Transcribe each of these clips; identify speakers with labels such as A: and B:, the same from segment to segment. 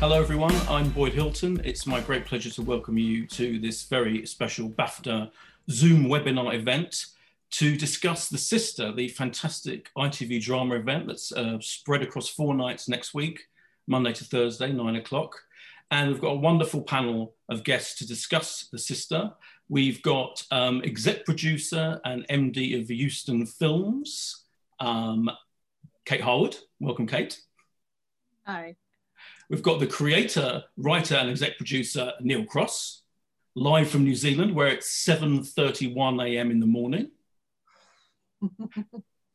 A: Hello, everyone. I'm Boyd Hilton. It's my great pleasure to welcome you to this very special BAFTA Zoom webinar event to discuss The Sister, the fantastic ITV drama event that's uh, spread across four nights next week, Monday to Thursday, nine o'clock. And we've got a wonderful panel of guests to discuss The Sister. We've got um, exec producer and MD of Euston Films, um, Kate Harwood. Welcome, Kate.
B: Hi.
A: We've got the creator, writer, and exec producer Neil Cross, live from New Zealand, where it's 7:31 a.m. in the morning.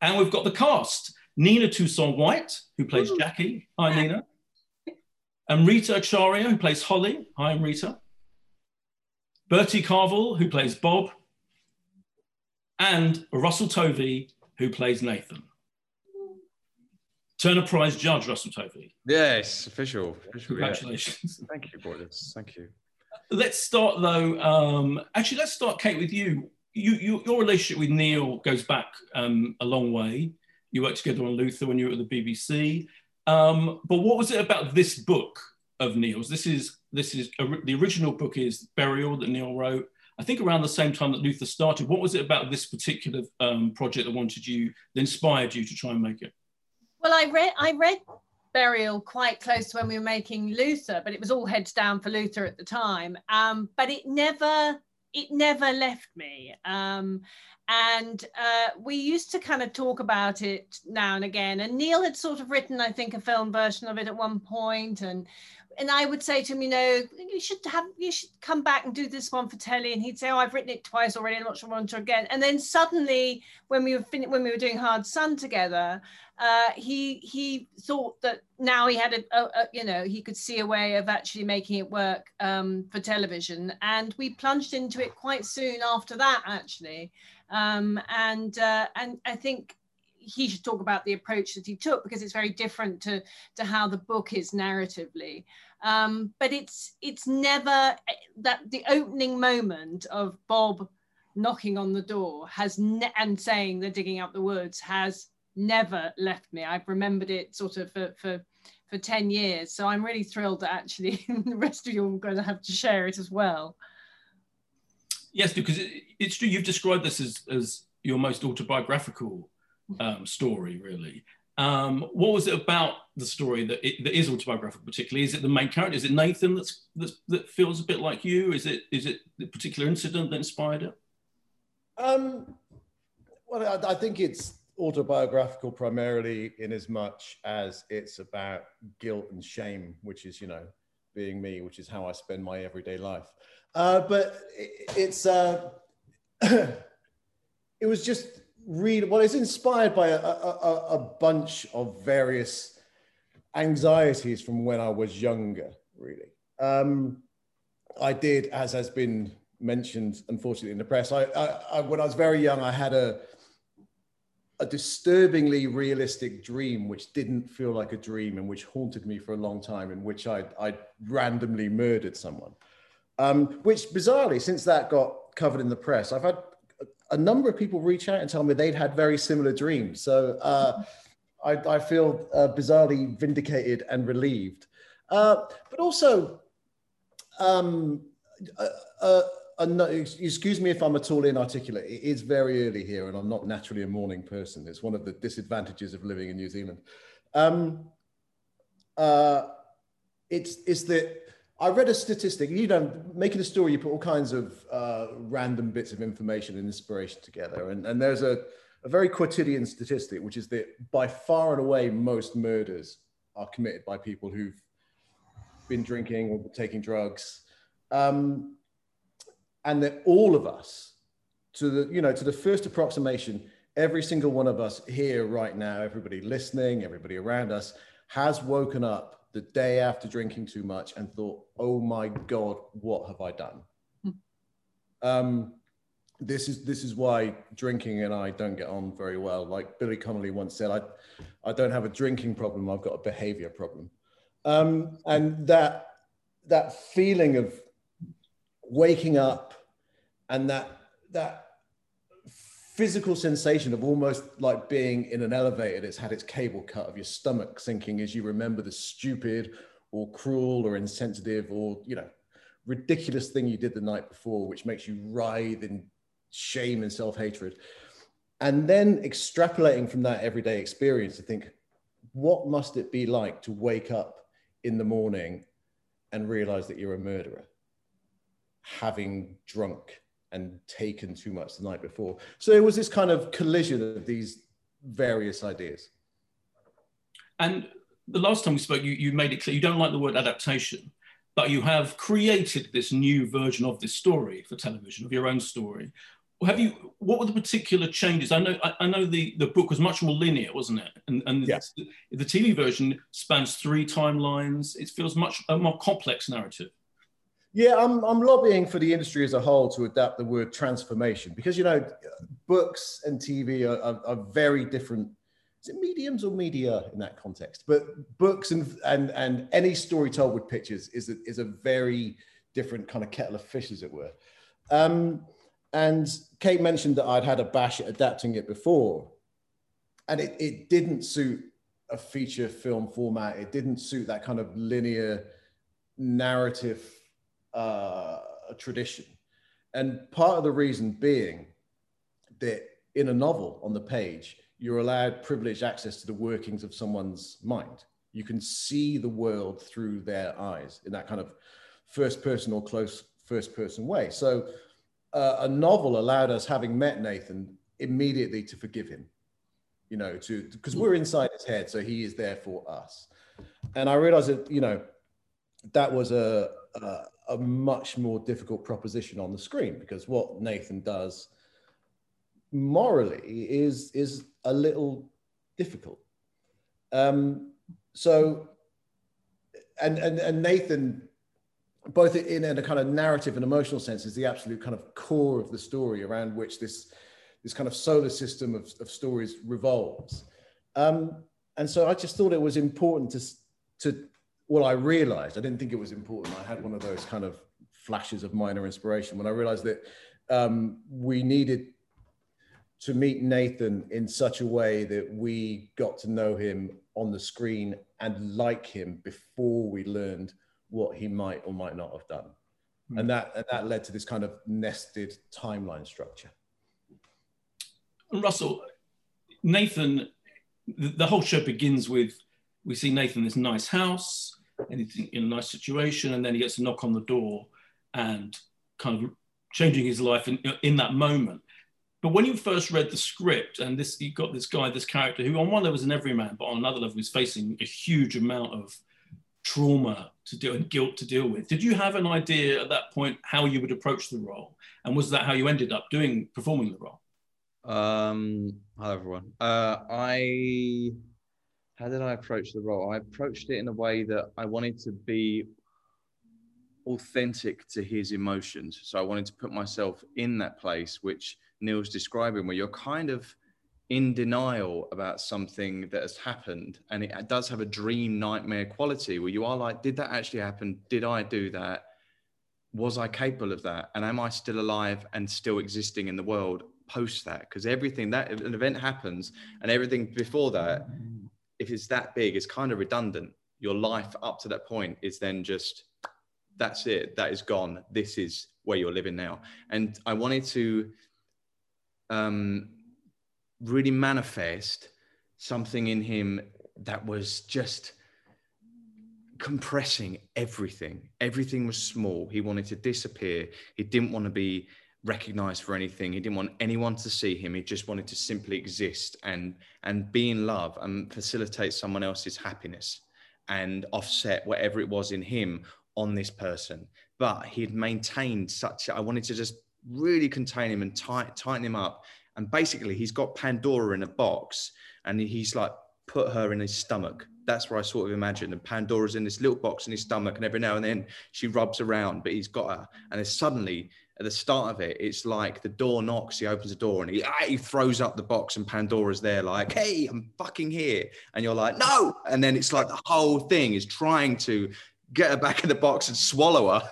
A: and we've got the cast: Nina Toussaint White, who plays Ooh. Jackie. Hi, Nina. And Rita Acharia, who plays Holly. Hi, I'm Rita. Bertie Carvel, who plays Bob. And Russell Tovey, who plays Nathan. Turner Prize judge Russell Tovey.
C: Yes, official. official
A: Congratulations.
C: Yeah. Thank you, Boydus. Thank you.
A: Let's start though. Um, actually, let's start, Kate, with you. You, you your relationship with Neil goes back um, a long way. You worked together on Luther when you were at the BBC. Um, but what was it about this book of Neil's? This is this is a, the original book is Burial that Neil wrote. I think around the same time that Luther started. What was it about this particular um, project that wanted you, that inspired you to try and make it?
B: Well, I read I read Burial quite close to when we were making Luther, but it was all heads down for Luther at the time. Um, but it never it never left me. Um, and uh, we used to kind of talk about it now and again. And Neil had sort of written, I think, a film version of it at one point, and and I would say to him, you know, you should have, you should come back and do this one for telly. And he'd say, oh, I've written it twice already. I'm not sure I want to again. And then suddenly, when we were fin- when we were doing Hard Sun together, uh, he he thought that now he had a, a, a, you know he could see a way of actually making it work um, for television, and we plunged into it quite soon after that actually, um, and uh, and I think he should talk about the approach that he took because it's very different to to how the book is narratively. Um, but it's it's never that the opening moment of Bob knocking on the door has and saying they're digging up the woods has never left me. I've remembered it sort of for, for, for 10 years. So I'm really thrilled that actually the rest of you are going to have to share it as well.
A: Yes, because it, it's true. You've described this as, as your most autobiographical um, story, really. Um, what was it about the story that, it, that is autobiographical, particularly? Is it the main character? Is it Nathan that's, that's, that feels a bit like you? Is it is it the particular incident that inspired it?
D: Um, well, I, I think it's autobiographical primarily in as much as it's about guilt and shame, which is, you know, being me, which is how I spend my everyday life. Uh, but it, it's, uh, it was just really, well, it's inspired by a, a, a bunch of various anxieties from when I was younger, really. Um, I did, as has been mentioned, unfortunately, in the press, I, I, I when I was very young, I had a, a disturbingly realistic dream, which didn't feel like a dream and which haunted me for a long time, in which I I randomly murdered someone. Um, which bizarrely, since that got covered in the press, I've had a number of people reach out and tell me they'd had very similar dreams. So uh, I, I, feel uh, bizarrely vindicated and relieved. Uh, but also, um, uh, excuse me if I'm at all inarticulate. It is very early here, and I'm not naturally a morning person. It's one of the disadvantages of living in New Zealand. Um, uh, it's it's that I read a statistic. You know, making a story, you put all kinds of uh, random bits of information and inspiration together, and and there's a a very quotidian statistic, which is that by far and away most murders are committed by people who've been drinking or taking drugs. Um, and that all of us to the you know to the first approximation every single one of us here right now everybody listening everybody around us has woken up the day after drinking too much and thought oh my god what have i done? Hmm. um, this is this is why drinking and i don't get on very well. Like billy connolly once said i i don't have a drinking problem i've got a behavior problem. Um, and that that feeling of waking up and that that physical sensation of almost like being in an elevator that's had its cable cut of your stomach sinking as you remember the stupid or cruel or insensitive or you know ridiculous thing you did the night before which makes you writhe in shame and self-hatred. And then extrapolating from that everyday experience to think what must it be like to wake up in the morning and realize that you're a murderer having drunk and taken too much the night before so it was this kind of collision of these various ideas
A: and the last time we spoke, you, you made it clear you don't like the word adaptation, but you have created this new version of this story for television, of your own story. Have you? What were the particular changes? I know. I, I know the, the book was much more linear, wasn't it? And, and
D: yes.
A: the, the TV version spans three timelines. It feels much a more complex narrative.
D: Yeah, I'm, I'm lobbying for the industry as a whole to adapt the word transformation because you know, books and TV are, are, are very different is it mediums or media in that context? But books and and and any story told with pictures is a, is a very different kind of kettle of fish, as it were. Um, and Kate mentioned that I'd had a bash at adapting it before, and it, it didn't suit a feature film format. It didn't suit that kind of linear narrative uh, tradition. And part of the reason being that in a novel on the page, you're allowed privileged access to the workings of someone's mind. You can see the world through their eyes in that kind of first person or close first person way. So uh, a novel allowed us, having met Nathan, immediately to forgive him, you know, to because we're inside his head, so he is there for us. And I realized that, you know, that was a, a, a much more difficult proposition on the screen because what Nathan does morally is is a little difficult. Um, so, and, and and Nathan, both in, in a kind of narrative and emotional sense, is the absolute kind of core of the story around which this this kind of solar system of, of stories revolves. Um, and so I just thought it was important to to well, I realized I didn't think it was important. I had one of those kind of flashes of minor inspiration when I realized that um, we needed to meet Nathan in such a way that we got to know him on the screen and like him before we learned what he might or might not have done. Mm. And that and that led to this kind of nested timeline structure.
A: Russell, Nathan, the, the whole show begins with we see Nathan in this nice house he's in a nice situation, and then he gets a knock on the door and kind of changing his life in, in that moment. But when you first read the script, and this you got this guy, this character, who on one level is an everyman, but on another level is facing a huge amount of trauma to deal and guilt to deal with. Did you have an idea at that point how you would approach the role, and was that how you ended up doing performing the role?
C: Um, hello everyone. Uh, I how did I approach the role? I approached it in a way that I wanted to be authentic to his emotions. So I wanted to put myself in that place, which Neil's describing, where you're kind of in denial about something that has happened. And it does have a dream nightmare quality where you are like, did that actually happen? Did I do that? Was I capable of that? And am I still alive and still existing in the world post that? Because everything that an event happens and everything before that, if it's that big, is kind of redundant. Your life up to that point is then just that's it. That is gone. This is where you're living now. And I wanted to um, really manifest something in him that was just compressing everything. Everything was small. He wanted to disappear. He didn't want to be recognized for anything. He didn't want anyone to see him. He just wanted to simply exist and and be in love and facilitate someone else's happiness and offset whatever it was in him on this person. But he had maintained such. I wanted to just really contain him and tight, tighten him up. And basically, he's got Pandora in a box and he's like put her in his stomach. That's where I sort of imagined. And Pandora's in this little box in his stomach, and every now and then she rubs around, but he's got her. And then suddenly, at the start of it, it's like the door knocks, he opens the door and he, ah, he throws up the box, and Pandora's there, like, hey, I'm fucking here. And you're like, no. And then it's like the whole thing is trying to get her back in the box and swallow her.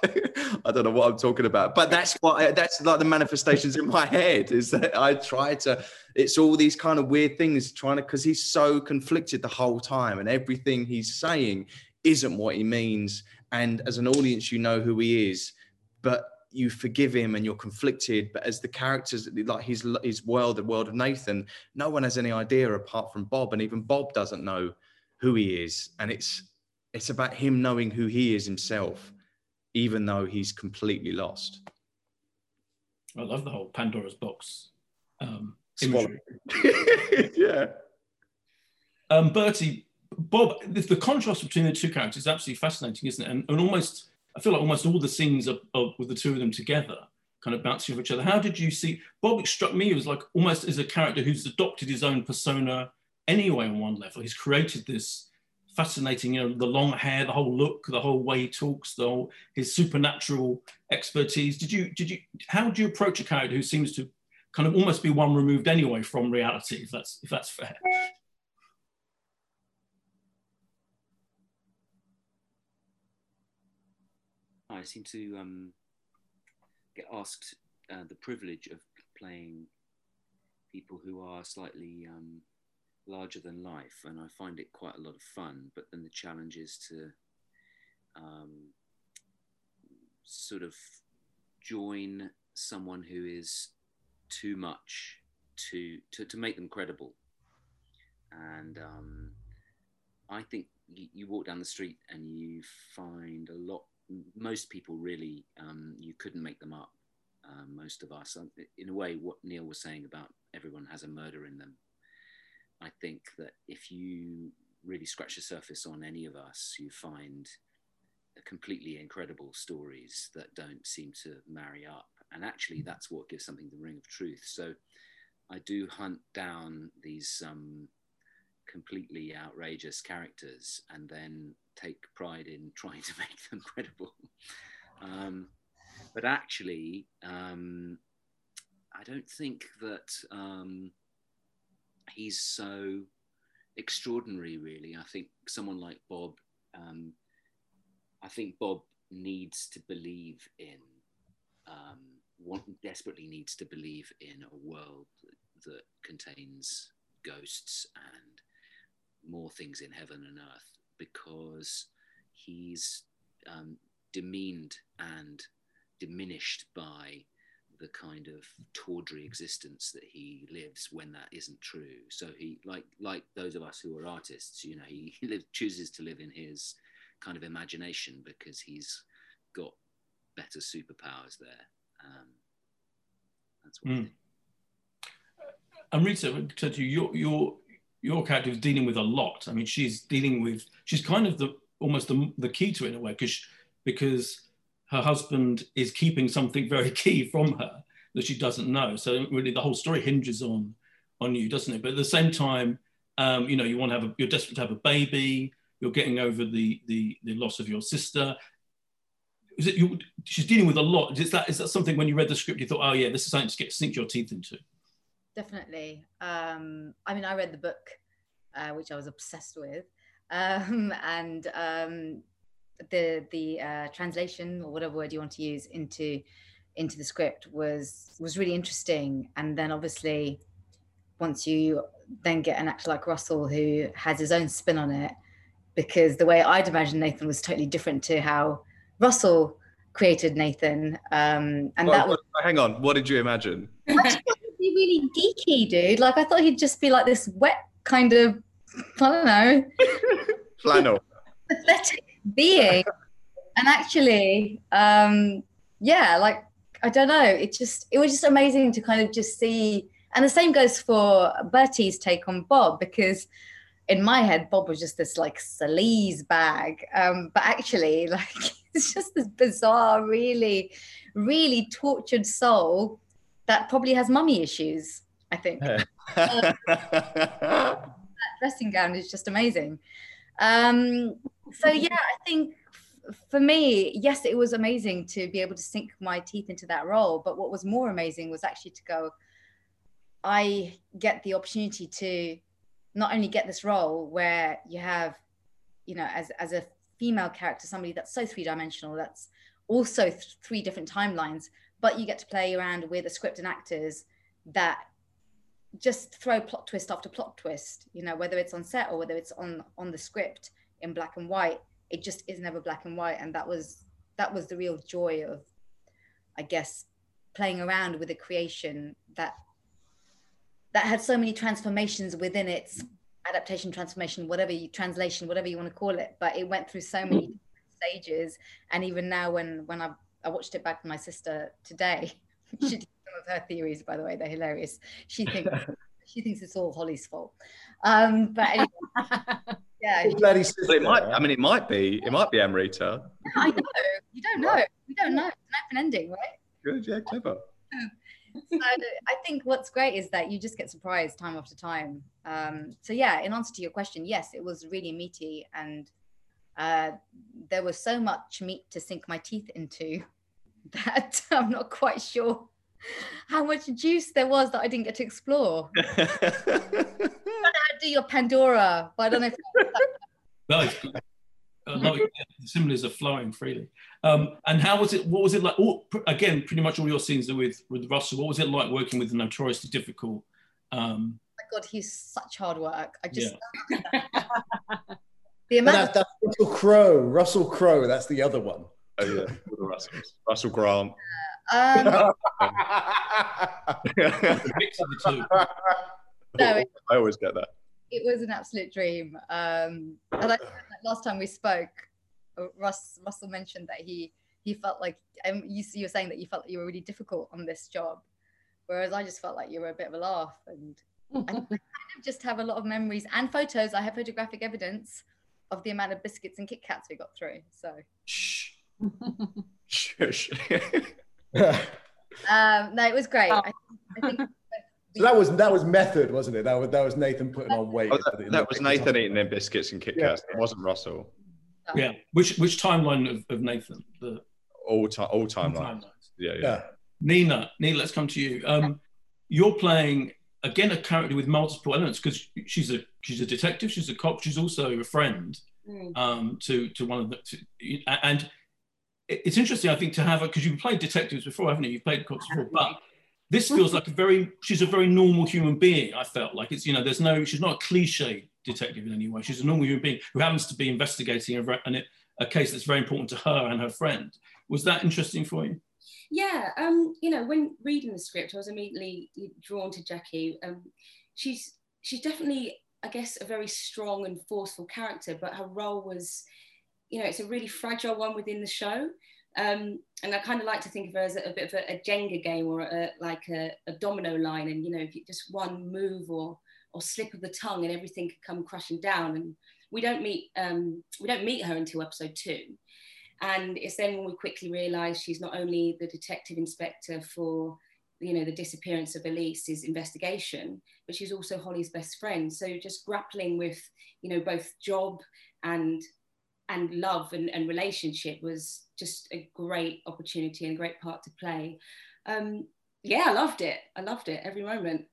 C: I don't know what I'm talking about, but that's what that's like the manifestations in my head is that I try to. It's all these kind of weird things trying to because he's so conflicted the whole time, and everything he's saying isn't what he means. And as an audience, you know who he is, but you forgive him and you're conflicted. But as the characters, like his his world, the world of Nathan, no one has any idea apart from Bob, and even Bob doesn't know who he is. And it's it's about him knowing who he is himself, even though he's completely lost.
A: I love the whole Pandora's box um,
C: imagery. yeah.
A: Um, Bertie, Bob, the, the, contrast between the two characters is absolutely fascinating, isn't it? And, and almost, I feel like almost all the scenes of, with the two of them together kind of bouncing off each other. How did you see Bob? struck me as like almost as a character who's adopted his own persona anyway. On one level, he's created this fascinating, you know, the long hair, the whole look, the whole way he talks, the whole his supernatural expertise. Did you did you how do you approach a character who seems to kind of almost be one removed anyway from reality, if that's if that's fair?
E: I seem to um, get asked uh, the privilege of playing people who are slightly um, larger than life, and I find it quite a lot of fun. But then the challenge is to um, sort of join someone who is too much to to, to make them credible. And um, I think you, you, walk down the street and you find a lot. Most people really, um, you couldn't make them up. Um, most of us, in a way, what Neil was saying about everyone has a murder in them I think that if you really scratch the surface on any of us, you find completely incredible stories that don't seem to marry up. And actually, that's what gives something the ring of truth. So I do hunt down these um, completely outrageous characters and then take pride in trying to make them credible. Um, but actually, um, I don't think that um, he's so extraordinary, really. I think someone like Bob, um, I think Bob needs to believe in, um, one desperately needs to believe in a world that contains ghosts and more things in heaven and earth because he's um, demeaned and diminished by the kind of tawdry existence that he lives when that isn't true. So he, like like those of us who are artists, you know, he, he live, chooses to live in his kind of imagination because he's got better superpowers there. Um, that's what mm. Think.
A: Amrita, said to you, your your your character is dealing with a lot. I mean, she's dealing with she's kind of the almost the, the key to it in a way because because her husband is keeping something very key from her that she doesn't know. So really, the whole story hinges on on you, doesn't it? But at the same time, um, you know, you want to have a, you're desperate to have a baby. You're getting over the the, the loss of your sister. Is it you? She's dealing with a lot. Is that is that something when you read the script you thought, oh yeah, this is something to get sink your teeth into?
F: Definitely. Um, I mean, I read the book, uh, which I was obsessed with, um, and um, the the uh, translation or whatever word you want to use into into the script was was really interesting. And then obviously once you then get an actor like russell who has his own spin on it because the way i'd imagined nathan was totally different to how russell created nathan um and well, that was
C: hang on. What did you imagine?
F: I thought he'd be really geeky dude. Like i thought he'd just be like this wet kind of i don't know
C: flannel.
F: pathetic being. And actually um yeah like i don't know. It just it was just amazing to kind of just see. And the same goes for bertie's take on bob because in my head bob was just this like sleaze bag. Um but actually like it's just this bizarre really really tortured soul that probably has mummy issues i think that dressing gown is just amazing um so yeah, I think for me, yes, it was amazing to be able to sink my teeth into that role. But what was more amazing was actually to go, I get the opportunity to not only get this role where you have, you know, as, as a female character, somebody that's so three dimensional, that's also th- three different timelines, but you get to play around with a script and actors that just throw plot twist after plot twist, you know, whether it's on set or whether it's on on the script in black and white it just is never black and white. And that was that was the real joy of i guess playing around with a creation that that had so many transformations within its adaptation transformation whatever you translation whatever you want to call it. But it went through so many mm. stages. And even now when when i i watched it back with my sister today she did some of her theories by the way they're hilarious she thinks she thinks it's all holly's fault um but anyway yeah
D: I'm glad
C: Well, it might. I mean, it might be. It might be Amrita.
F: i know you don't know you don't know it's an open ending right
C: Good. Yeah. Clever.
F: so I think what's great is that you just get surprised time after time. Um, so yeah, in answer to your question, yes, it was really meaty, and uh, there was so much meat to sink my teeth into that I'm not quite sure how much juice there was that I didn't get to explore. Do your Pandora, but I don't know if
A: No, it's- uh, no, yeah, the similes are flowing freely. Um, and how was it? What was it like? All, again, pretty much all your scenes are with with Russell. What was it like working with the notoriously difficult? Um,
F: my God, he's such hard work. I just
A: yeah.
F: The amount
D: that's,
F: of
D: that's Russell Crowe. Russell Crowe. That's the other one.
C: Oh yeah. The Russells. Russell Grant.
F: um,
A: The mix of the two.
F: no, it-
C: I always get that.
F: it was an absolute dream. Um, and I, last time we spoke, uh, Russ Russell mentioned that he he felt like um, you you were saying that you felt that you were really difficult on this job, whereas I just felt like you were a bit of a laugh, and I, I kind of just have a lot of memories and photos. I have photographic evidence of the amount of biscuits and Kit Kats we got through. So
A: Shh.
C: Shush.
F: um, no, it was great.
B: Oh.
F: I, I think
D: So that was that was method, wasn't it? That was that was Nathan putting on weight.
C: Oh,
D: for
C: that, that was Nathan eating them biscuits and Kit
D: Yeah.
C: It wasn't Russell.
A: Yeah. Which which timeline of, of Nathan? The
C: All time. All timelines.
A: timelines.
C: Yeah. Yeah.
D: Yeah.
A: Nina, Nina, let's come to you. Um, you're playing again a character with multiple elements because she's a she's a detective, she's a cop, she's also a friend
B: Mm.
A: um, to to one of the to, and it's interesting I think to have her because you've played detectives before, haven't you? You've played cops before, but this feels like a very she's a very normal human being. I felt like it's you know there's no she's not a cliche detective in any way. She's a normal human being who happens to be investigating a, a case that's very important to her and her friend. Was that interesting for you?
G: Yeah, um, you know, when reading the script, I was immediately drawn to Jackie. Um, she's she's definitely, I guess, a very strong and forceful character, but her role was, you know, it's a really fragile one within the show. Um, and I kind of like to think of her as a, a bit of a, a Jenga game or a, like a, a domino line, and you know, if you, just one move or or slip of the tongue, and everything could come crashing down. And we don't meet um, we don't meet her until episode two. And it's then when we quickly realise she's not only the detective inspector for, you know, the disappearance of Elise's investigation, but she's also Holly's best friend. So just grappling with, you know, both job and and love and, and relationship was just a great opportunity and a great part to play. Um, yeah, I loved it. I loved it every moment.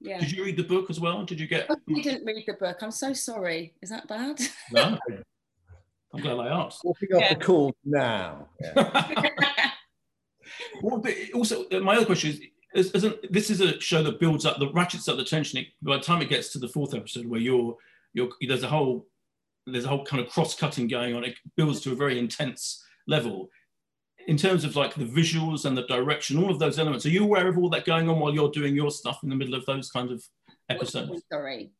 G: Yeah.
A: Did you read the book as well? Did you get?
G: I didn't read the book. I'm so sorry. Is that bad?
A: No. I'm glad I asked.
D: Walking off
B: Yeah.
D: the call now. Yeah.
A: well, also, uh, my other question is, is isn't this is a show that builds up the ratchets up the tension. It, by the time it gets to the fourth episode, where you're you're there's a whole there's a whole kind of cross cutting going on. It builds to a very intense level. In terms of like the visuals and the direction, all of those elements, are you aware of all that going on while you're doing your stuff in the middle of those kind of episodes?
G: sorry.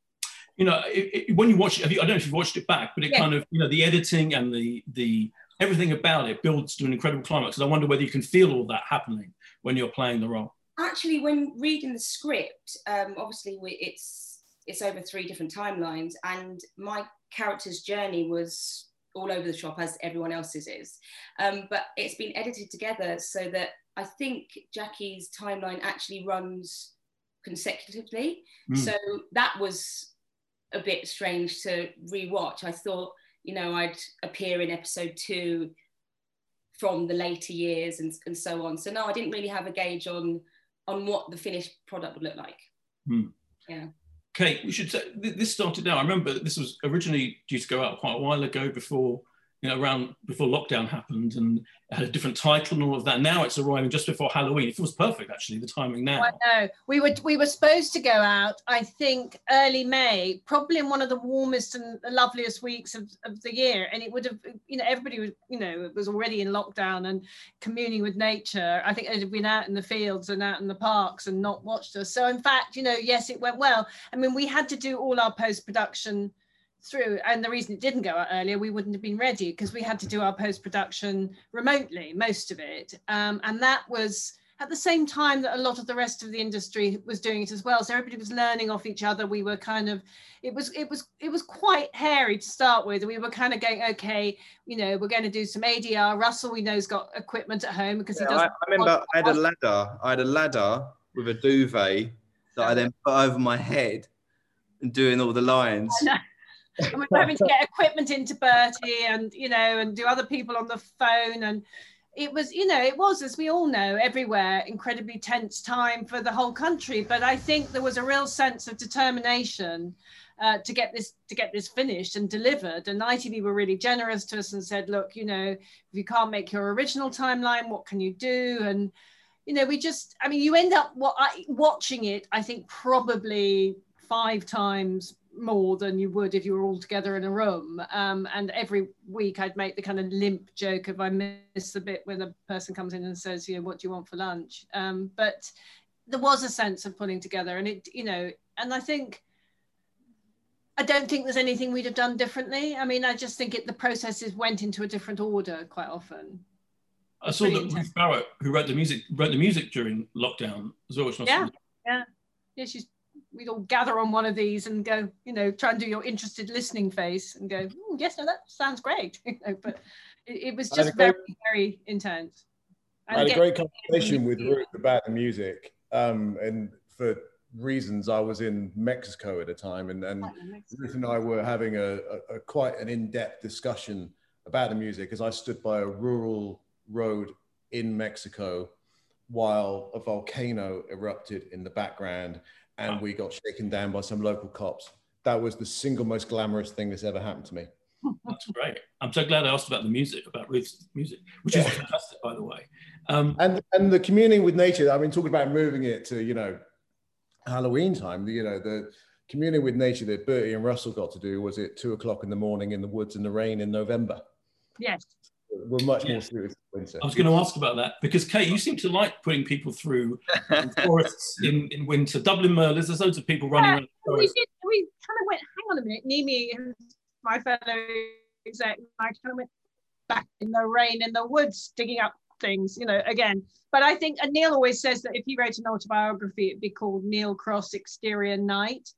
A: You know, it, it, when you watch it, have you, I don't know if you've watched it back, but it
G: Yeah.
A: kind of, you know, the editing and the the everything about it builds to an incredible climax. And I wonder whether you can feel all that happening when you're playing the role.
G: actually when reading the script um, obviously we, it's it's over three different timelines and my character's journey was all over the shop as everyone else's is um, but it's been edited together so that i think jackie's timeline actually runs consecutively
A: Mm.
G: so that was a bit strange to rewatch i thought you know i'd appear in episode two from the later years and, and so on so no i didn't really have a gauge on on what the finished product would look like. Hmm. Yeah.
A: Kate, we should say this started out. I remember this was originally due to go out quite a while ago before you know, around before lockdown happened and had a different title and all of that. Now it's arriving just before Halloween. It feels perfect, actually, the timing now.
B: I know. We were we were supposed to go out, I think, early May, probably in one of the warmest and loveliest weeks of, of the year. And it would have, you know, everybody was, you know, was already in lockdown and communing with nature. I think they'd have been out in the fields and out in the parks and not watched us. So in fact, you know, yes, it went well. I mean, we had to do all our post-production through and the reason it didn't go out earlier we wouldn't have been ready because we had to do our post-production remotely most of it. Um, and that was at the same time that a lot of the rest of the industry was doing it as well. So everybody was learning off each other. We were kind of it was it was it was quite hairy to start with. We were kind of going okay you know we're going to do some adr russell we know's got equipment at home because
C: Yeah,
B: he doesn't
C: I remember I had a ladder. I had a ladder with a duvet that I then put over my head and doing all the lines.
B: And we were having to get equipment into Bertie and you know and do other people on the phone. And it was you know it was as we all know everywhere incredibly tense time for the whole country. But I think there was a real sense of determination uh, to get this to get this finished and delivered. And ITV were really generous to us and said look you know if you can't make your original timeline what can you do? And you know we just I mean you end up watching it I think probably five times more than you would if you were all together in a room. Um, and every week I'd make the kind of limp joke if I miss the bit when a person comes in and says, you know, what do you want for lunch? Um, but there was a sense of pulling together and it, you know, and I think, I don't think there's anything we'd have done differently. I mean, I just think it, the processes went into a different order quite often.
A: I saw that. Ruth Barrett, who wrote the music, wrote the music during lockdown as well.
B: Yeah. Yeah, yeah, she's, we'd all gather on one of these and go, you know, try and do your interested listening face and go, "Hmm, yes, no, that sounds great. You know, but it, it was just very,
D: great-
B: very intense.
D: I had a great conversation with Ruth about the music, um, and for reasons I was in Mexico at the time, and, and Ruth and I were having a, a, a quite an in-depth discussion about the music as I stood by a rural road in Mexico while a volcano erupted in the background and
A: Wow.
D: we got shaken down by some local cops. That was the single most glamorous thing that's ever happened to me.
A: That's great. I'm so glad I asked about the music, about Ruth's music, which is fantastic, by the way. Um,
D: and and the communing with nature i mean talking about moving it to you know halloween time you know the communing with nature that bertie and russell got to do was at two o'clock in the morning in the woods in the rain in november
B: Yes.
D: We're much more
A: Yes.
D: suited to winter
A: I was going to ask about that because Kate, you seem to like putting people through forests in, in winter. Dublin Murders, there's loads of people running
B: Yeah,
A: around. the
B: we did, we kind of went, hang on a minute, Nimi, who's my fellow exec, and I kind of went back in the rain in the woods, digging up things, you know, again. But I think, and Neil always says that if he wrote an autobiography, it'd be called Neil Cross Exterior Night.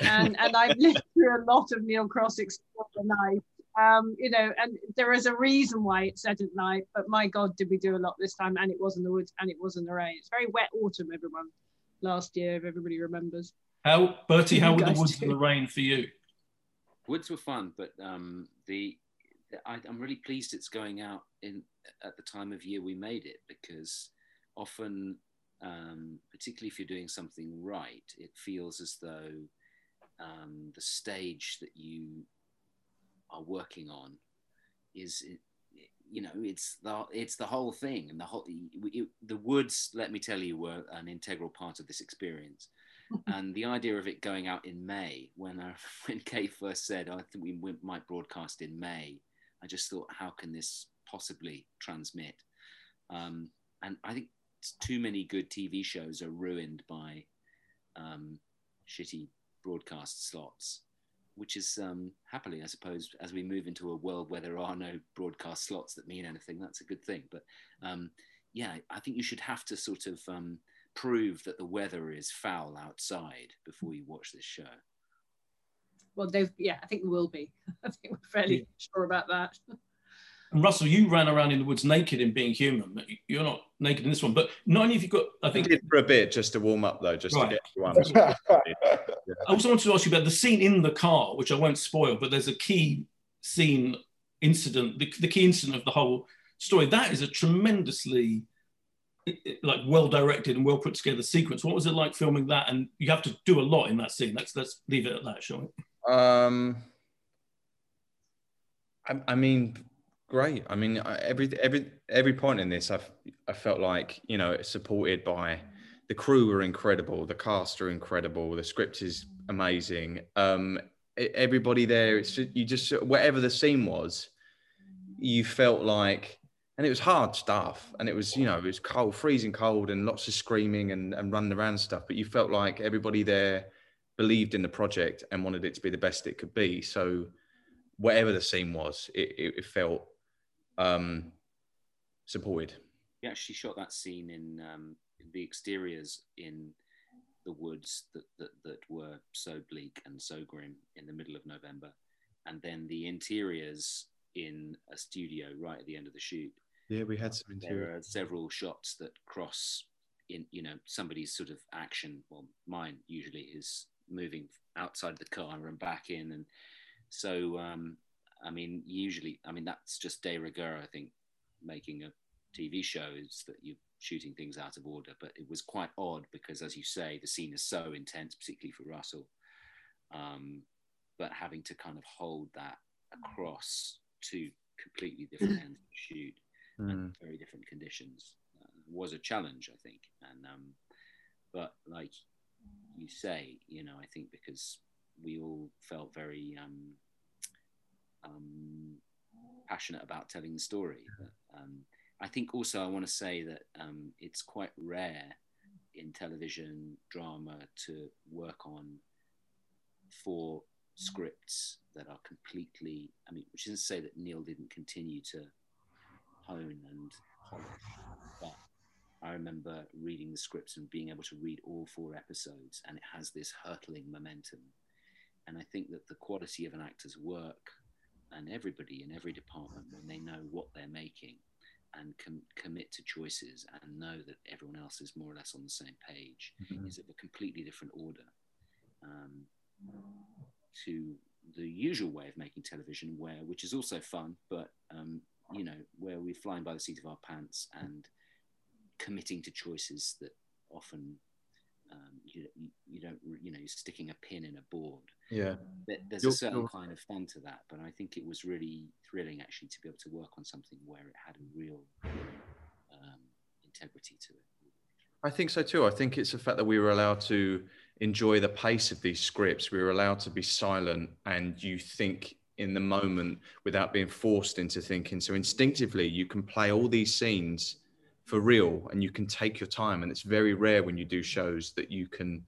B: And, and I've lived through a lot of Neil Cross Exterior Night. Um, you know, and there is a reason why it's set at night, but my God, did we do a lot this time? And it was in the woods and it was in the rain. It's very wet autumn, everyone, last year, if everybody remembers.
A: How, Bertie, how were the woods
B: do.
A: in the rain for you?
E: Woods were fun, but um, the, the I, I'm really pleased it's going out in at the time of year we made it because often, um, particularly if you're doing something right, it feels as though um, the stage that you are working on is you know it's the it's the whole thing and the whole it, the woods let me tell you were an integral part of this experience and the idea of it going out in May, when uh, when Kate first said, "I think we, we might broadcast in May," I just thought, how can this possibly transmit? Um, and I think too many good TV shows are ruined by um, shitty broadcast slots, which is um, happily, I suppose, as we move into a world where there are no broadcast slots that mean anything, that's a good thing. But um, yeah, I think you should have to sort of um, prove that the weather is foul outside before you watch this show.
B: Well, they've, yeah, I think there will be. I think we're fairly
A: Yeah.
B: sure about that.
A: And Russell, you ran around in the woods naked in being human. You're not naked in this one, but not only have you got, I
C: I
A: think,
C: did for a bit just to warm up though, just
A: Right.
C: to get everyone.
A: I also wanted to ask you about the scene in the car, which I won't spoil, but there's a key scene incident, the, the key incident of the whole story. That is a tremendously i- i- like well directed and well put together sequence. What was it like filming that? And you have to do a lot in that scene. Let's let's leave it at that, shall we?
C: Um, I, I mean, Great. I mean, every every every point in this, I've I felt like you know supported by the crew were incredible, the cast are incredible, the script is amazing. Um, everybody there, it's just, you just whatever the scene was, you felt like, and it was hard stuff, and it was you know it was cold, freezing cold, and lots of screaming and and running around stuff. But you felt like everybody there believed in the project and wanted it to be the best it could be. So whatever the scene was, it, it felt um, supported.
E: We actually shot that scene in um, the exteriors in the woods that, that, that were so bleak and so grim in the middle of November, and then the interiors in a studio right at the end of the shoot.
C: Yeah, we had some interior.
E: There are several shots that cross in, you know, somebody's sort of action. Well, mine usually is moving outside the car and back in, and so um, I mean, usually, I mean, that's just de rigueur. I think making a TV show is that you're shooting things out of order. But it was quite odd because, as you say, the scene is so intense, particularly for Russell. Um, but having to kind of hold that across two completely different ends of the shoot mm. and very different conditions uh, was a challenge, I think. And um, but like you say, you know, I think because we all felt very um, um, passionate about telling the story. Um, I think also I want to say that um, it's quite rare in television drama to work on four scripts that are completely. I mean, which isn't to say that Neil didn't continue to hone and polish, but I remember reading the scripts and being able to read all four episodes, and it has this hurtling momentum. And I think that the quality of an actor's work and everybody in every department when they know what they're making and com- commit to choices and know that everyone else is more or less on the same page mm-hmm. is of a completely different order um, to the usual way of making television where which is also fun but um, you know where we're flying by the seat of our pants and committing to choices that often um, you, you don't you know you're sticking a pin in a board
C: yeah.
E: There's you're, a certain kind of fun to that but i think it was really thrilling actually to be able to work on something where it had a real um, integrity to it.
C: I think so too. I think it's the fact that we were allowed to enjoy the pace of these scripts. We were allowed to be silent and you think in the moment without being forced into thinking. So instinctively you can play all these scenes for real and you can take your time. And it's very rare when you do shows that you can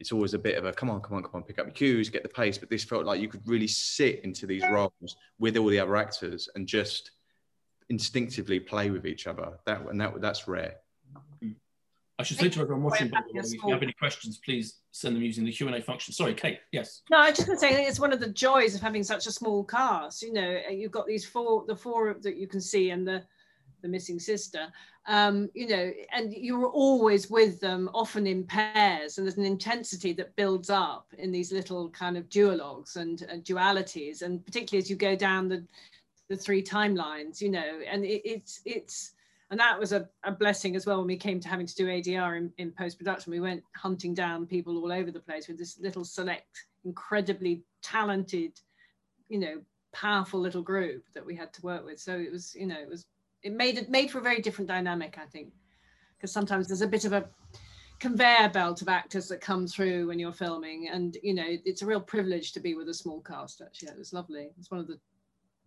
C: it's always a bit of a come on come on come on pick up your cues get the pace but this felt like you could really sit into these roles with all the other actors and just instinctively play with each other that and that that's rare
A: I should say to everyone watching, if you have any questions, please send them using the Q&A function. Sorry, Kate, yes.
B: No, I just want to say it's one of the joys of having such a small cast. You know, you've got these four, the four that you can see and the the missing sister, um, you know, and you're always with them, often in pairs, and there's an intensity that builds up in these little kind of duologues and, and dualities, and particularly as you go down the the three timelines, you know, and it, it's it's and that was a, a blessing as well when we came to having to do ADR in, in post production. We went hunting down people all over the place with this little select, incredibly talented, you know, powerful little group that we had to work with. So it was, you know, it was it made it made for a very different dynamic, I think, because sometimes there's a bit of a conveyor belt of actors that come through when you're filming, and you know it's a real privilege to be with a small cast. Actually, it was lovely. It's one of the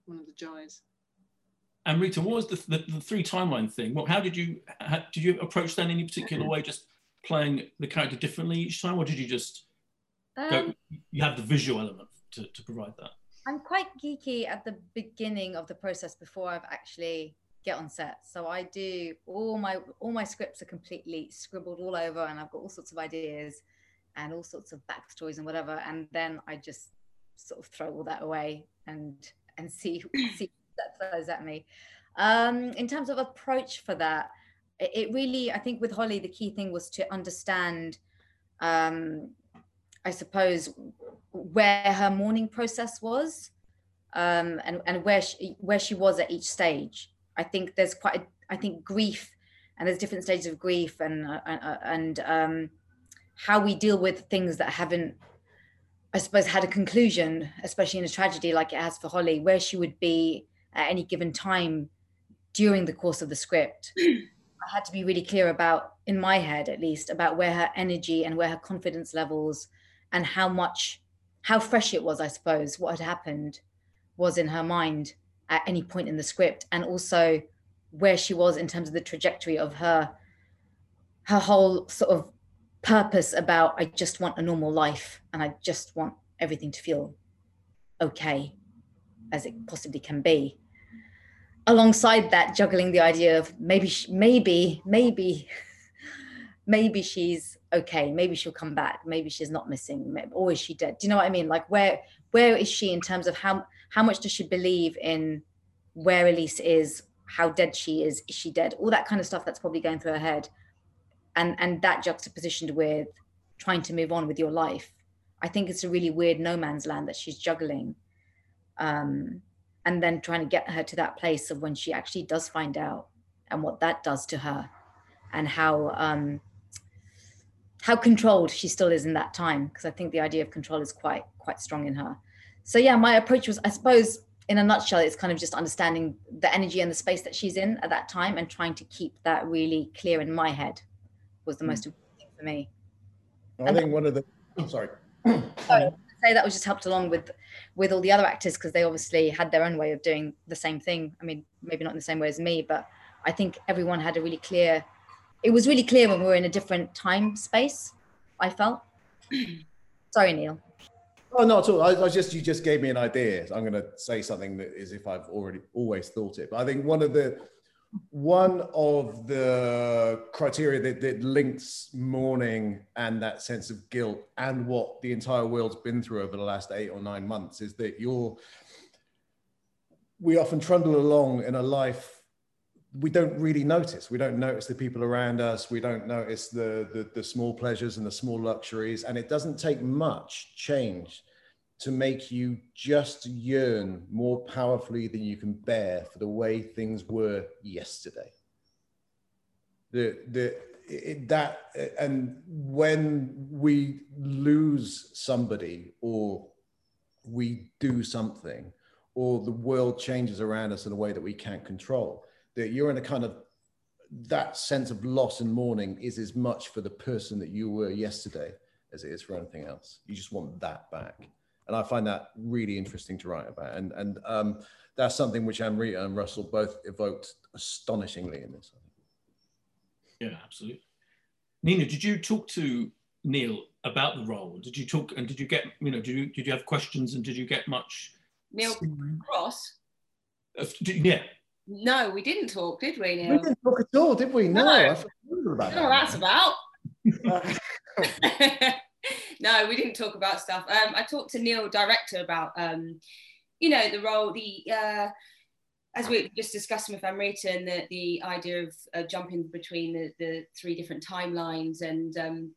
B: one of the joys.
A: And Rita, what was the, the, the three timeline thing? What, how did you how, did you approach that in any particular way? Just playing the character differently each time, or did you just um, go? You have the visual element to, to provide that.
F: I'm quite geeky at the beginning of the process before I've actually get on set. So I do all my all my scripts are completely scribbled all over, and I've got all sorts of ideas and all sorts of backstories and whatever. And then I just sort of throw all that away and and see see that throws at me. Um, in terms of approach for that, it, it, really I think with Holly the key thing was to understand. Um, I suppose where her mourning process was, um, and and where she where she was at each stage. I think there's quite, a, I think grief, and there's different stages of grief, and uh, uh, and um, how we deal with things that haven't, I suppose, had a conclusion, especially in a tragedy like it has for Holly, where she would be at any given time during the course of the script. I had to be really clear about, in my head at least, about where her energy and where her confidence levels and how much, how fresh it was, I suppose, what had happened was in her mind at any point in the script, and also where she was in terms of the trajectory of her, her whole sort of purpose about I just want a normal life and I just want everything to feel okay as it possibly can be. Alongside that juggling the idea of maybe maybe maybe maybe she's okay maybe she'll come back maybe she's not missing or is she dead? Do you know what i mean? Like where where is she in terms of how how much does she believe in where elise is how dead she is is she dead? All that kind of stuff that's probably going through her head. And and that juxtapositioned with trying to move on with your life. I think it's a really weird no man's land that she's juggling um and then trying to get her to that place of when she actually does find out and what that does to her and how um, how controlled she still is in that time. Because i think the idea of control is quite quite strong in her so yeah my approach was i suppose in a nutshell it's kind of just understanding the energy and the space that she's in at that time and trying to keep that really clear in my head was the mm. most important thing for me
D: i and think one of the i'm sorry
F: sorry say that was just helped along with with all the other actors because they obviously had their own way of doing the same thing. I mean, maybe not in the same way as me, but I think everyone had a really clear. It was really clear when we were in a different time space. I felt. Sorry, Neil.
D: Oh, not at all. I, I just you just gave me an idea. I'm going to say something that is if I've already always thought it. But I think one of the one of the criteria that, that, links mourning and that sense of guilt and what the entire world's been through over the last eight or nine months is that you're we often trundle along in a life we don't really notice. We don't notice the people around us. We don't notice the, the, the small pleasures and the small luxuries. And it doesn't take much change to make you just yearn more powerfully than you can bear for the way things were yesterday. The, the, it, that, and when we lose somebody or we do something or the world changes around us in a way that we can't control, that you're in a kind of that sense of loss and mourning is as much for the person that you were yesterday as it is for anything else. You just want that back and I find that really interesting to write about. And and um, that's something which Amrita and Russell both evoked astonishingly in this.
A: Yeah, absolutely. Nina, did you talk to Neil about the role? Did you talk and did you get you know did you did you have questions and did you get much?
G: Neil Cross.
A: Uh, yeah.
G: No, we didn't talk, did we, Neil?
D: We didn't talk at all, did we? No. no. I
G: about no, that. that's about. no, we didn't talk about stuff. Um, I talked to Neil, director, about um, you know the role, the uh, as we just discussed with Amrita, and the, the idea of uh, jumping between the, the three different timelines. And um,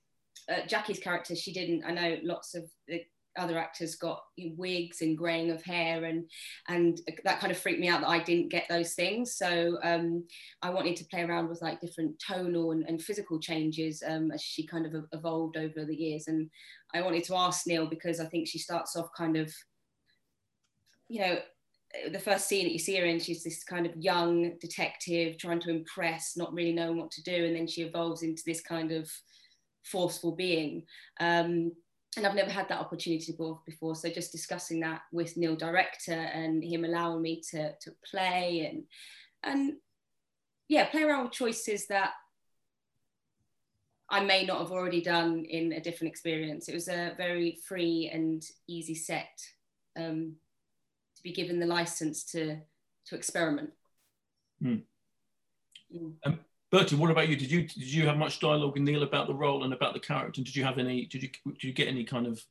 G: uh, Jackie's character, she didn't. I know lots of the other actors got you know, wigs and graying of hair and and that kind of freaked me out that I didn't get those things so um, I wanted to play around with like different tonal and, and physical changes um, as she kind of evolved over the years and I wanted to ask Neil because I think she starts off kind of you know the first scene that you see her in, she's this kind of young detective trying to impress, not really knowing what to do, and then she evolves into this kind of forceful being. Um, and I've never had that opportunity before. So just discussing that with Neil director and him allowing me to to play and and yeah, play around with choices that I may not have already done in a different experience. It was a very free and easy set um, to be given the license to to experiment.
A: Mm. Mm. Um, Bertie, what about you? Did you did you have much dialogue with Neil about the role and about the character? Did you have any? Did you did you get any kind of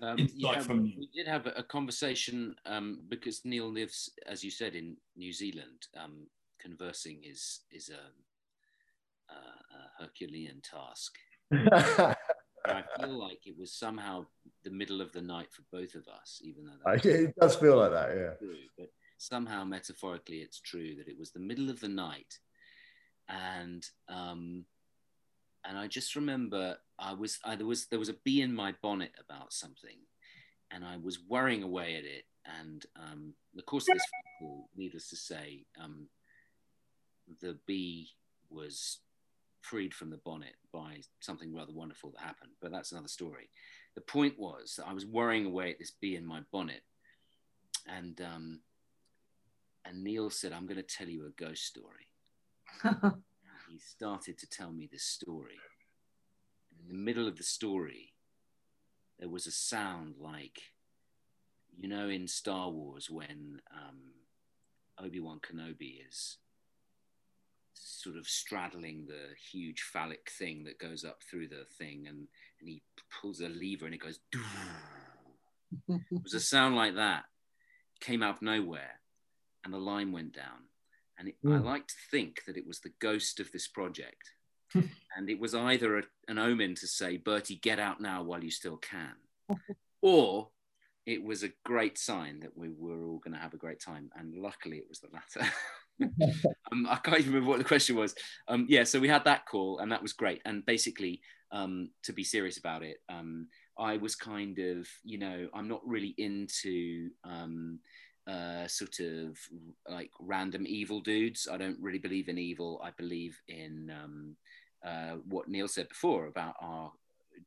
A: um, insight yeah, from?
E: We did have a conversation um, because Neil lives, as you said, in New Zealand. Um, conversing is is a, a Herculean task. I feel like it was somehow the middle of the night for both of us, even though
D: it does feel like that, yeah.
E: True, but somehow, metaphorically, it's true that it was the middle of the night and um, and I just remember I was I, there was there was a bee in my bonnet about something, and I was worrying away at it, and um, the course of this call, needless to say, um, the bee was freed from the bonnet by something rather wonderful that happened, but that's another story. The point was that I was worrying away at this bee in my bonnet, and um, and Neil said, "I'm going to tell you a ghost story." He started to tell me this story. In the middle of the story, there was a sound like, you know, in Star Wars when um, Obi Wan Kenobi is sort of straddling the huge phallic thing that goes up through the thing, and, and he pulls a lever and it goes. it was a sound like that. Came out of nowhere, and the line went down. And it, mm. I like to think that it was the ghost of this project. and it was either a, an omen to say, Bertie, get out now while you still can, or it was a great sign that we were all going to have a great time. And luckily, it was the latter. um, I can't even remember what the question was. Um, yeah, so we had that call, and that was great. And basically, um, to be serious about it, um, I was kind of, you know, I'm not really into um, uh, sort of like random evil dudes. I don't really believe in evil. I believe in um, uh, what Neil said before about our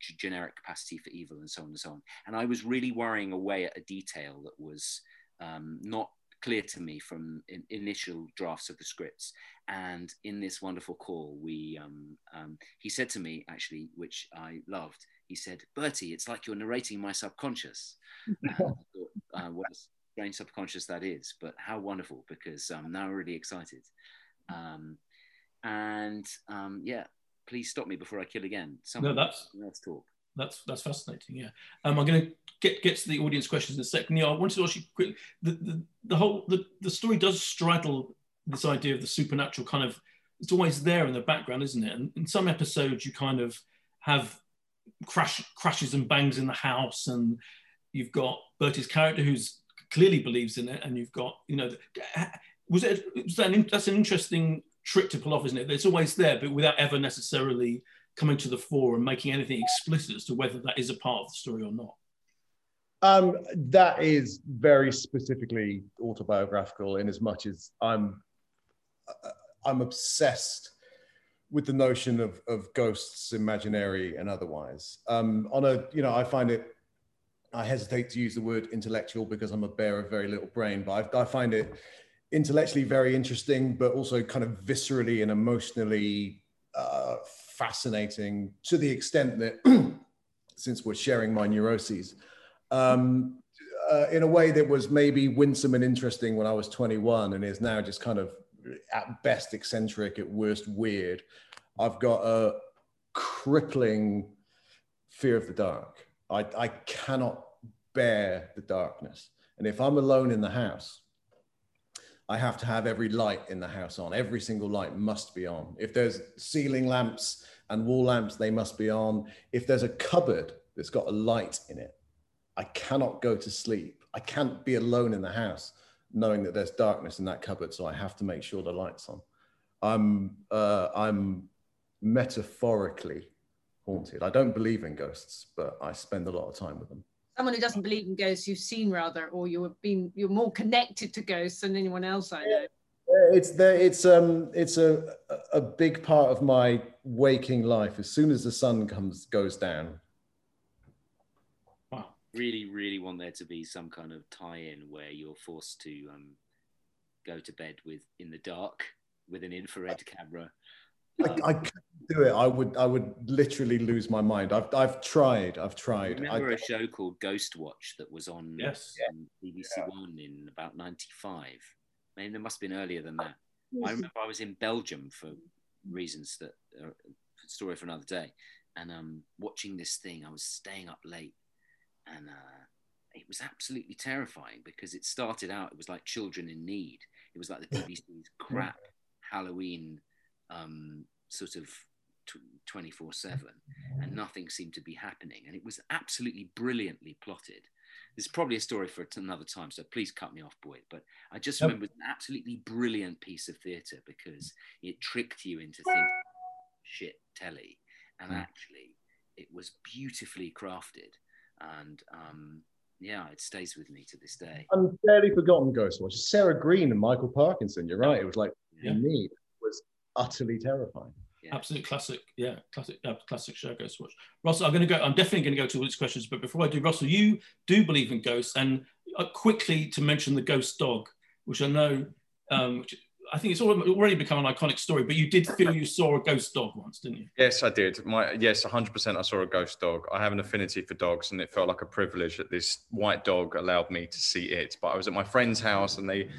E: g- generic capacity for evil and so on and so on. And I was really worrying away at a detail that was um, not clear to me from in, initial drafts of the scripts. And in this wonderful call, we um, um, he said to me actually, which I loved. He said, "Bertie, it's like you're narrating my subconscious." uh, what a strange subconscious that is, but how wonderful because I'm now really excited. Um, and um, yeah, please stop me before I kill again.
A: Someone, no, that's
E: let's talk.
A: That's that's fascinating. Yeah, um, I'm going to get get to the audience questions in a second. Yeah, I wanted to ask you quickly. The, the the whole the, the story does straddle this idea of the supernatural kind of. It's always there in the background, isn't it? And in some episodes, you kind of have crash crashes and bangs in the house, and you've got Bertie's character who's clearly believes in it, and you've got you know was it was that an, that's an interesting trick to pull off, isn't it? It's always there, but without ever necessarily coming to the fore and making anything explicit as to whether that is a part of the story or not.
D: Um, that is very specifically autobiographical in as much as I'm uh, I'm obsessed with the notion of, of ghosts, imaginary and otherwise. Um, on a, you know, I find it, I hesitate to use the word intellectual because I'm a bear of very little brain, but I, I find it intellectually very interesting, but also kind of viscerally and emotionally uh, fascinating to the extent that, since we're sharing my neuroses, um, uh, in a way that was maybe winsome and interesting when I was 21 and is now just kind of at best eccentric, at worst weird. I've got a crippling fear of the dark. I, I cannot bear the darkness. And if I'm alone in the house, I have to have every light in the house on. Every single light must be on. If there's ceiling lamps and wall lamps, they must be on. If there's a cupboard that's got a light in it, I cannot go to sleep. I can't be alone in the house knowing that there's darkness in that cupboard. So I have to make sure the light's on. I'm, uh, I'm metaphorically haunted. I don't believe in ghosts, but I spend a lot of time with them.
B: Someone who doesn't believe in ghosts you've seen rather or you have been you're more connected to ghosts than anyone else i know.
D: It's there it's um it's a a big part of my waking life. As soon as the sun comes goes down.
E: Wow. Really really want there to be some kind of tie-in where you're forced to um go to bed with in the dark with an infrared camera.
D: I, I couldn't do it. I would. I would literally lose my mind. I've. I've tried. I've tried.
E: I remember
D: I,
E: a show called Ghost Watch that was on
A: yes.
E: BBC yeah. One in about '95. I mean, there must have been earlier than that. I remember I was in Belgium for reasons that are a story for another day, and um, watching this thing. I was staying up late, and uh, it was absolutely terrifying because it started out. It was like Children in Need. It was like the BBC's crap Halloween um, sort of 24 7 and nothing seemed to be happening and it was absolutely brilliantly plotted there's probably a story for another time so please cut me off boyd but i just yep. remember an absolutely brilliant piece of theatre because it tricked you into thinking shit telly and mm. actually it was beautifully crafted and um, yeah, it stays with me to this day.
D: Unfairly forgotten Ghostwatch. Sarah Greene and Michael Parkinson. You're right. It was like
A: Yeah.
D: me it was utterly terrifying.
A: Absolute classic, yeah, classic, uh, classic show. Ghost Watch. Russell, I'm going to go. I'm definitely going to go to all these questions, but before I do, Russell, you do believe in ghosts, and uh, quickly to mention the ghost dog, which I know, um, which I think it's already already become an iconic story. But you did feel you saw a ghost dog once, didn't you?
C: Yes, I did. My yes, 100%. I saw a ghost dog. I have an affinity for dogs, and it felt like a privilege that this white dog allowed me to see it. But I was at my friend's house, and they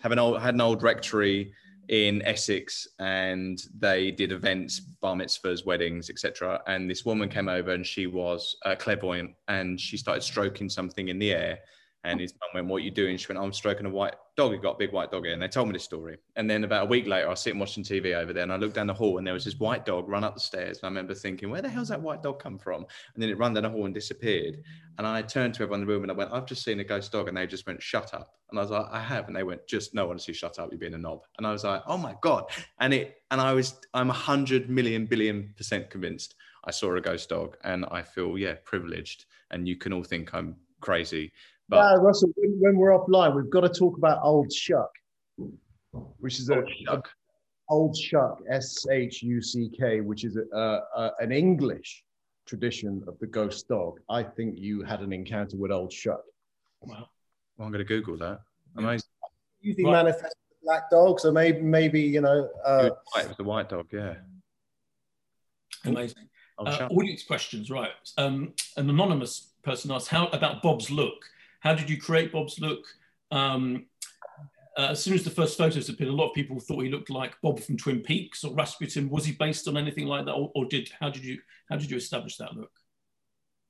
C: have an old had an old rectory in Essex, and they did events, bar mitzvahs, weddings, etc. And this woman came over, and she was uh, clairvoyant, and she started stroking something in the air. And his mum went, "What are you doing?" She went, "I'm stroking a white dog. He got a big white dog here." And they told me this story. And then about a week later, I was sitting watching TV over there, and I looked down the hall, and there was this white dog run up the stairs. And I remember thinking, "Where the hell's that white dog come from?" And then it ran down the hall and disappeared. And I turned to everyone in the room, and I went, "I've just seen a ghost dog," and they just went, "Shut up." And I was like, "I have," and they went, "Just no, honestly, shut up. You're being a knob." And I was like, "Oh my god!" And it, and I was, I'm a hundred million billion percent convinced I saw a ghost dog, and I feel yeah privileged. And you can all think I'm crazy, but
D: Yeah, Russell, when, when we're offline, we've got to talk about Old Shuck, which is a,
C: Oh, yuck.
D: Old Shuck, S H U C K, which is a, a, a, an English tradition of the ghost dog. I think you had an encounter with Old Shuck.
A: Wow.
C: Well, I'm going to Google that. Amazing.
D: Usually
A: Right.
D: manifest black dog, so maybe maybe you know. Uh,
C: It was the white dog, yeah.
A: Amazing. Uh, audience questions, right? Um, an anonymous person asked, "How about Bob's look? How did you create Bob's look?" Um, uh, as soon as the first photos appeared, a lot of people thought he looked like Bob from Twin Peaks or Rasputin. Was he based on anything like that, or, or did how did you how did you establish that look?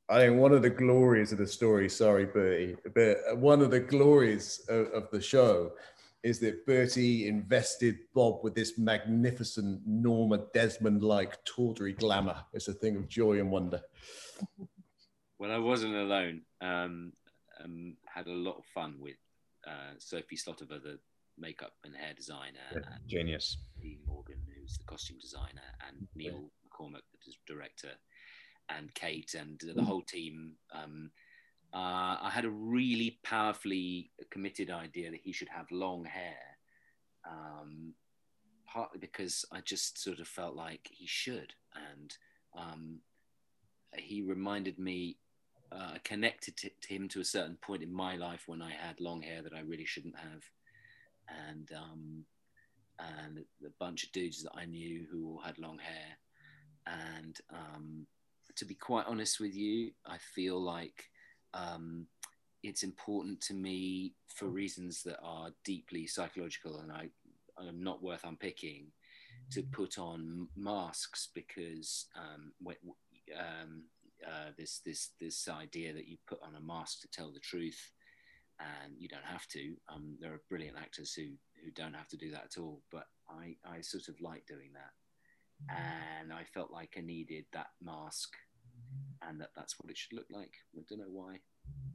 D: I think one of the glories of the story, sorry, Bertie, but one of the glories of, of the show is that Bertie invested Bob with this magnificent Norma Desmond like tawdry glamour. It's a thing of joy and wonder.
E: Well, I wasn't alone. Um, um, had a lot of fun with uh, Sophie Slotover, the makeup and hair designer,
C: Yeah,
E: and
C: Genius.
E: Dean Morgan, who's the costume designer, and Niall MacCormick, the director, and Kate, and the whole team. Um, uh, I had a really powerfully committed idea that he should have long hair, um, partly because I just sort of felt like he should, and um, he reminded me. Uh, connected to, to him to a certain point in my life when I had long hair that I really shouldn't have, and um, and a bunch of dudes that I knew who all had long hair. And um, to be quite honest with you, I feel like um, it's important to me for reasons that are deeply psychological and I, I'm not worth unpicking to put on masks because um, when, um, uh, this this this idea that you put on a mask to tell the truth and you don't have to. Um, there are brilliant actors who who don't have to do that at all, but I I sort of like doing that, and I felt like I needed that mask, and that that's what it should look like. I don't know why,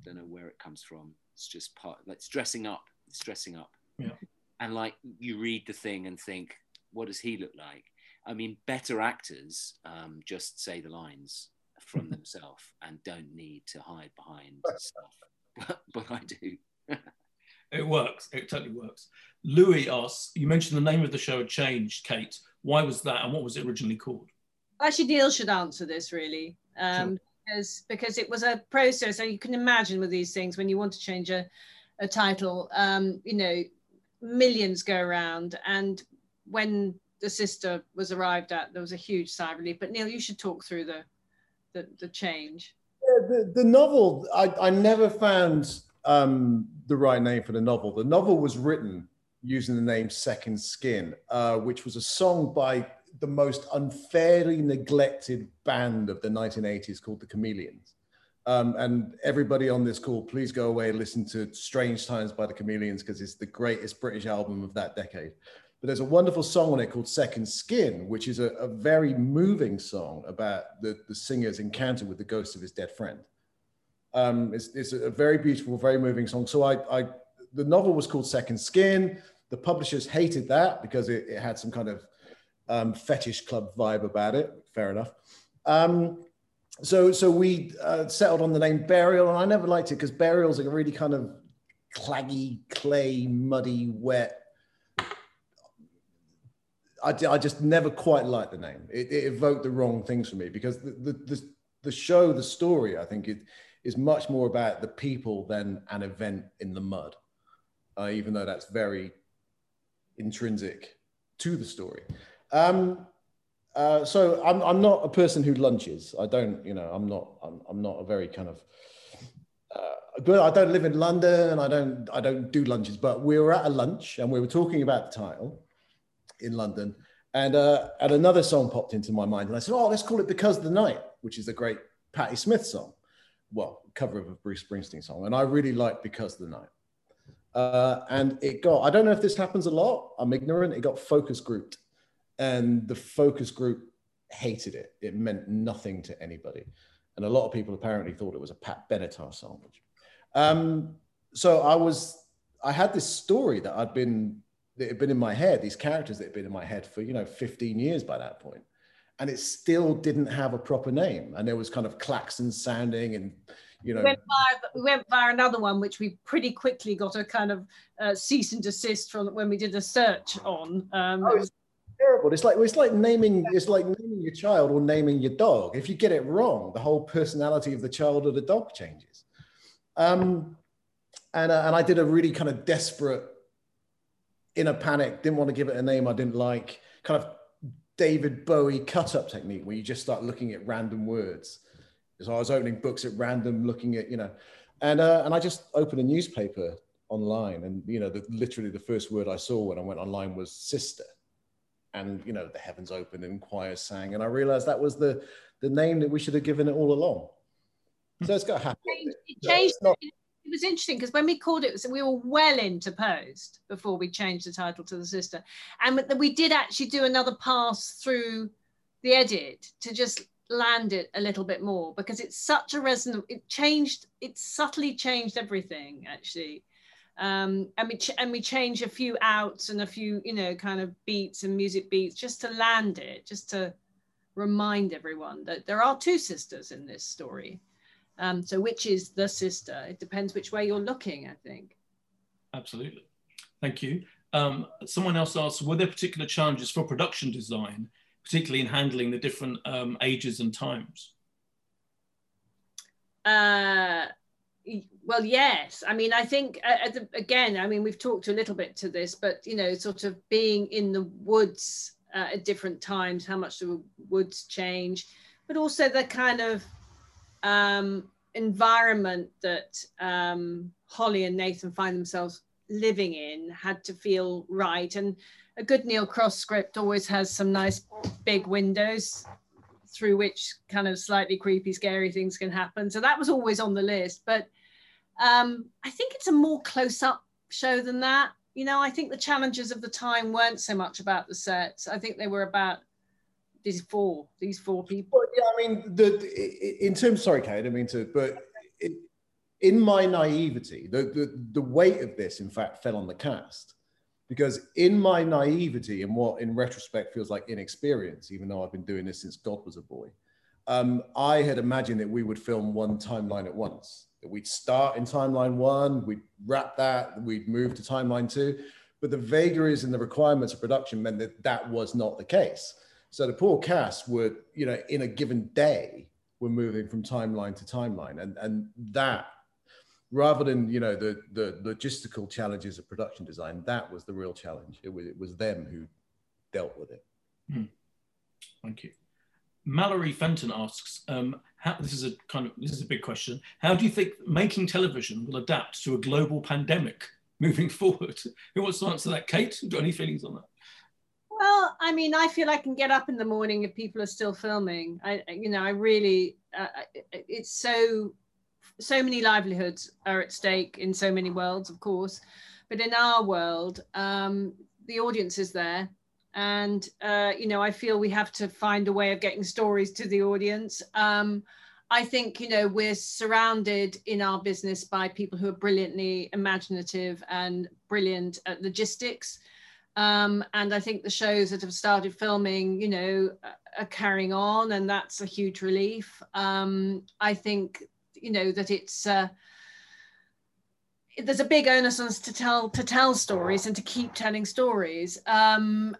E: don't know where it comes from. It's just part. Like, it's dressing up. It's dressing up.
A: Yeah.
E: And like you read the thing and think, what does he look like? I mean, better actors um, just say the lines from themselves and don't need to hide behind stuff. But, but I do.
A: It works. It totally works. Louis asks, you mentioned the name of the show had changed, Kate. Why was that, and what was it originally called?
B: Actually, Neil should answer this really, um, because because it was a process. So you can imagine with these things when you want to change a, a title, um, you know, millions go around, and when the sister was arrived at, there was a huge sigh of relief. But Neil, you should talk through the the, the change.
D: Yeah, the, the novel, I, I never found um, the right name for the novel. The novel was written using the name Second Skin, uh, which was a song by the most unfairly neglected band of the 1980s called the Chameleons. Um, and everybody on this call, please go away and listen to Strange Times by the Chameleons because it's the greatest British album of that decade. But there's a wonderful song on it called Second Skin, which is a, a very moving song about the, the singer's encounter with the ghost of his dead friend. Um, it's, it's a very beautiful, very moving song. So I, I, the novel was called Second Skin. The publishers hated that because it, it had some kind of um, fetish club vibe about it. Fair enough. Um, so so we uh, settled on the name Burial, and I never liked it because burial's like a really kind of claggy, clay, muddy, wet. I, I just never quite liked the name. It, it evoked the wrong things for me because the, the, the, the show, the story, I think it is much more about the people than an event in the mud, uh, even though that's very intrinsic to the story. Um, uh, so I'm, I'm not a person who lunches. I don't, you know, I'm not, I'm, I'm not a very kind of, uh, but I don't live in London I don't, I don't do lunches, but we were at a lunch and we were talking about the title in London and, uh, and another song popped into my mind and I said, oh, let's call it Because of the Night, which is a great Patti Smith song. Well, cover of a Bruce Springsteen song. And I really like Because of the Night. Uh, and it got, I don't know if this happens a lot. I'm ignorant. It got focus grouped and the focus group hated it. It meant nothing to anybody. And a lot of people apparently thought it was a Pat Benatar song. Um, so I was, I had this story that I'd been, that had been in my head, these characters that had been in my head for, you know, 15 years by that point. And it still didn't have a proper name. And there was kind of klaxon sounding and, you know.
B: We went, via, we went via another one, which we pretty quickly got a kind of uh, cease and desist from when we did a search on. Um,
D: oh, terrible. It's like it's like naming it's like naming your child or naming your dog. If you get it wrong, the whole personality of the child or the dog changes. Um, and uh, and I did a really kind of desperate, in a panic, didn't want to give it a name I didn't like, kind of David Bowie cut up technique where you just start looking at random words. So I was opening books at random, looking at you know, and uh, and I just opened a newspaper online, and you know, the, literally the first word I saw when I went online was sister. And you know the heavens opened and choirs sang. And i realized that was the the name that we should have given it all along. So it's got happy
B: it changed, it, not... it was interesting because when we called it we were well into post before we changed the title to the sister. And we did actually do another pass through the edit to just land it a little bit more because it's such a resonant it changed it subtly changed everything actually. Um, and we ch- and we change a few outs and a few you know kind of beats and music beats just to land it just to remind everyone that there are two sisters in this story um, so which is the sister? It depends which way you're looking i think.
A: Absolutely. Thank you. Um, someone else asked were there particular challenges for production design particularly in handling the different um, ages and times?
B: Uh, well yes. I mean i think uh, the, again i mean we've talked a little bit to this but you know sort of being in the woods uh, at different times how much the woods change but also the kind of um, environment that um, holly and nathan find themselves living in had to feel right and a good neil cross script always has some nice big windows through which kind of slightly creepy, scary things can happen. So that was always on the list. But um, I think it's a more close up show than that. You know, I think the challenges of the time weren't so much about the sets. I think they were about these four, these four people.
D: Well, yeah, I mean, the in terms. Sorry, Kate, I didn't mean to, but it, in my naivety, the, the the weight of this, in fact, fell on the cast because in my naivety and what in retrospect feels like inexperience, even though I've been doing this since God was a boy, um, I had imagined that we would film one timeline at once that we'd start in timeline one, we'd wrap that, we'd move to timeline two. But the vagaries and the requirements of production meant that that was not the case. So the poor cast were, you know, in a given day, were moving from timeline to timeline. And, and that, rather than, you know, the, the logistical challenges of production design, that was the real challenge. It was, it was them who dealt with it.
A: Hmm. Thank you. Mallory Fenton asks, um, how, this is a kind of this is a big question. How do you think making television will adapt to a global pandemic moving forward? Who wants to answer that? Kate, do you got any feelings on that?
B: Well, I mean, I feel I can get up in the morning if people are still filming. I, you know, I really, uh, it's so, so many livelihoods are at stake in so many worlds, of course, but in our world, um, the audience is there. And uh, you know i feel we have to find a way of getting stories to the audience. Um, i think you know we're surrounded in our business by people who are brilliantly imaginative and brilliant at logistics Um, and I think the shows that have started filming, you know, are carrying on, and that's a huge relief. Um, I think, you know, that it's uh, there's a big onus on us to tell to tell stories and to keep telling stories. Um,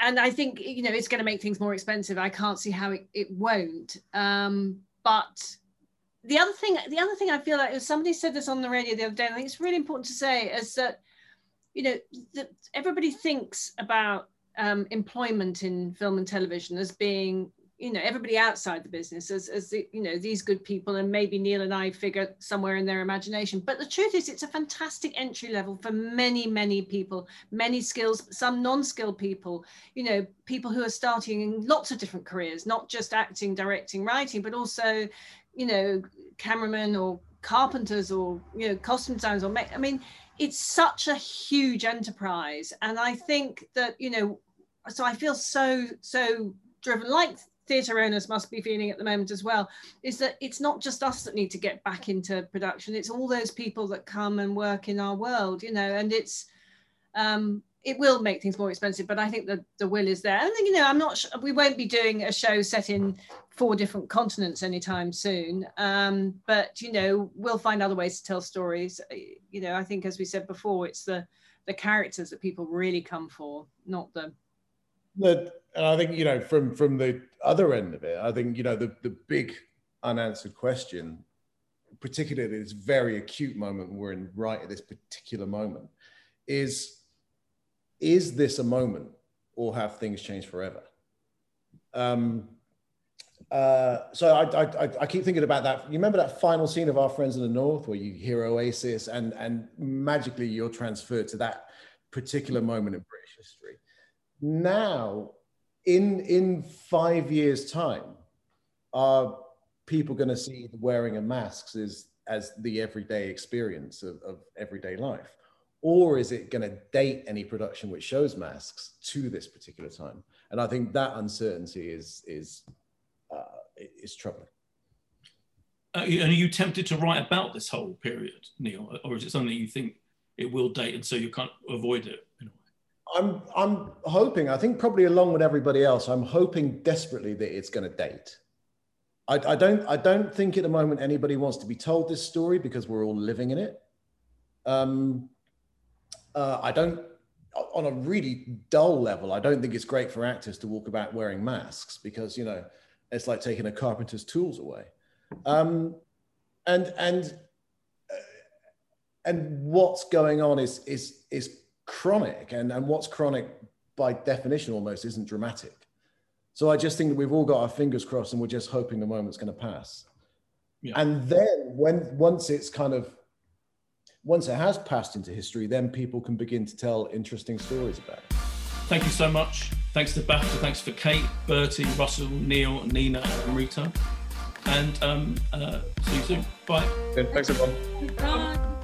B: and I think you know it's going to make things more expensive. I can't see how it, it won't. Um, but the other thing, the other thing I feel like somebody said this on the radio the other day. I think it's really important to say is that you know that everybody thinks about um, employment in film and television as being you know everybody outside the business as, as the, you know these good people and maybe neil and i figure somewhere in their imagination. But the truth is it's a fantastic entry level for many many people many skills some non-skilled people you know people who are starting in lots of different careers not just acting directing writing but also you know cameramen or carpenters or you know costume designers or i mean it's such a huge enterprise and i think that you know so i feel so so driven like theatre owners must be feeling at the moment as well is that it's not just us that need to get back into production it's all those people that come and work in our world you know and it's um it will make things more expensive but i think that the will is there. And you know i'm not sure we won't be doing a show set in four different continents anytime soon. Um but you know we'll find other ways to tell stories. You know i think as we said before it's the the characters that people really come for not the
D: and I think you know from from the other end of it, I think you know the the big unanswered question, particularly this very acute moment we're in right at this particular moment, is is this a moment or have things changed forever? Um, uh, so I, I, I keep thinking about that. You remember that final scene of Our Friends in the North where you hear Oasis and, and magically you're transferred to that particular moment in British history now in in five years time are people going to see wearing of masks as as the everyday experience of, of everyday life or is it going to date any production which shows masks to this particular time and i think that uncertainty is is uh, is troubling
A: uh, and are you tempted to write about this whole period neil or is it something you think it will date and so you can't avoid it
D: I'm I'm hoping. I think probably along with everybody else, I'm hoping desperately that it's going to date. I, I don't I don't think at the moment anybody wants to be told this story because we're all living in it. Um, uh, I don't on a really dull level. I don't think it's great for actors to walk about wearing masks because you know it's like taking a carpenter's tools away. Um, and and uh, and what's going on is is is chronic and, and what's chronic by definition almost isn't dramatic so i just think that we've all got our fingers crossed and we're just hoping the moment's going to pass yeah. and then when once it's kind of once it has passed into history then people can begin to tell interesting stories about it.
A: Thank you so much. Thanks to BAFTA, thanks for kate bertie russell neil nina and rita. And um, uh, see you soon. Bye.
C: Thanks everyone.
B: Bye.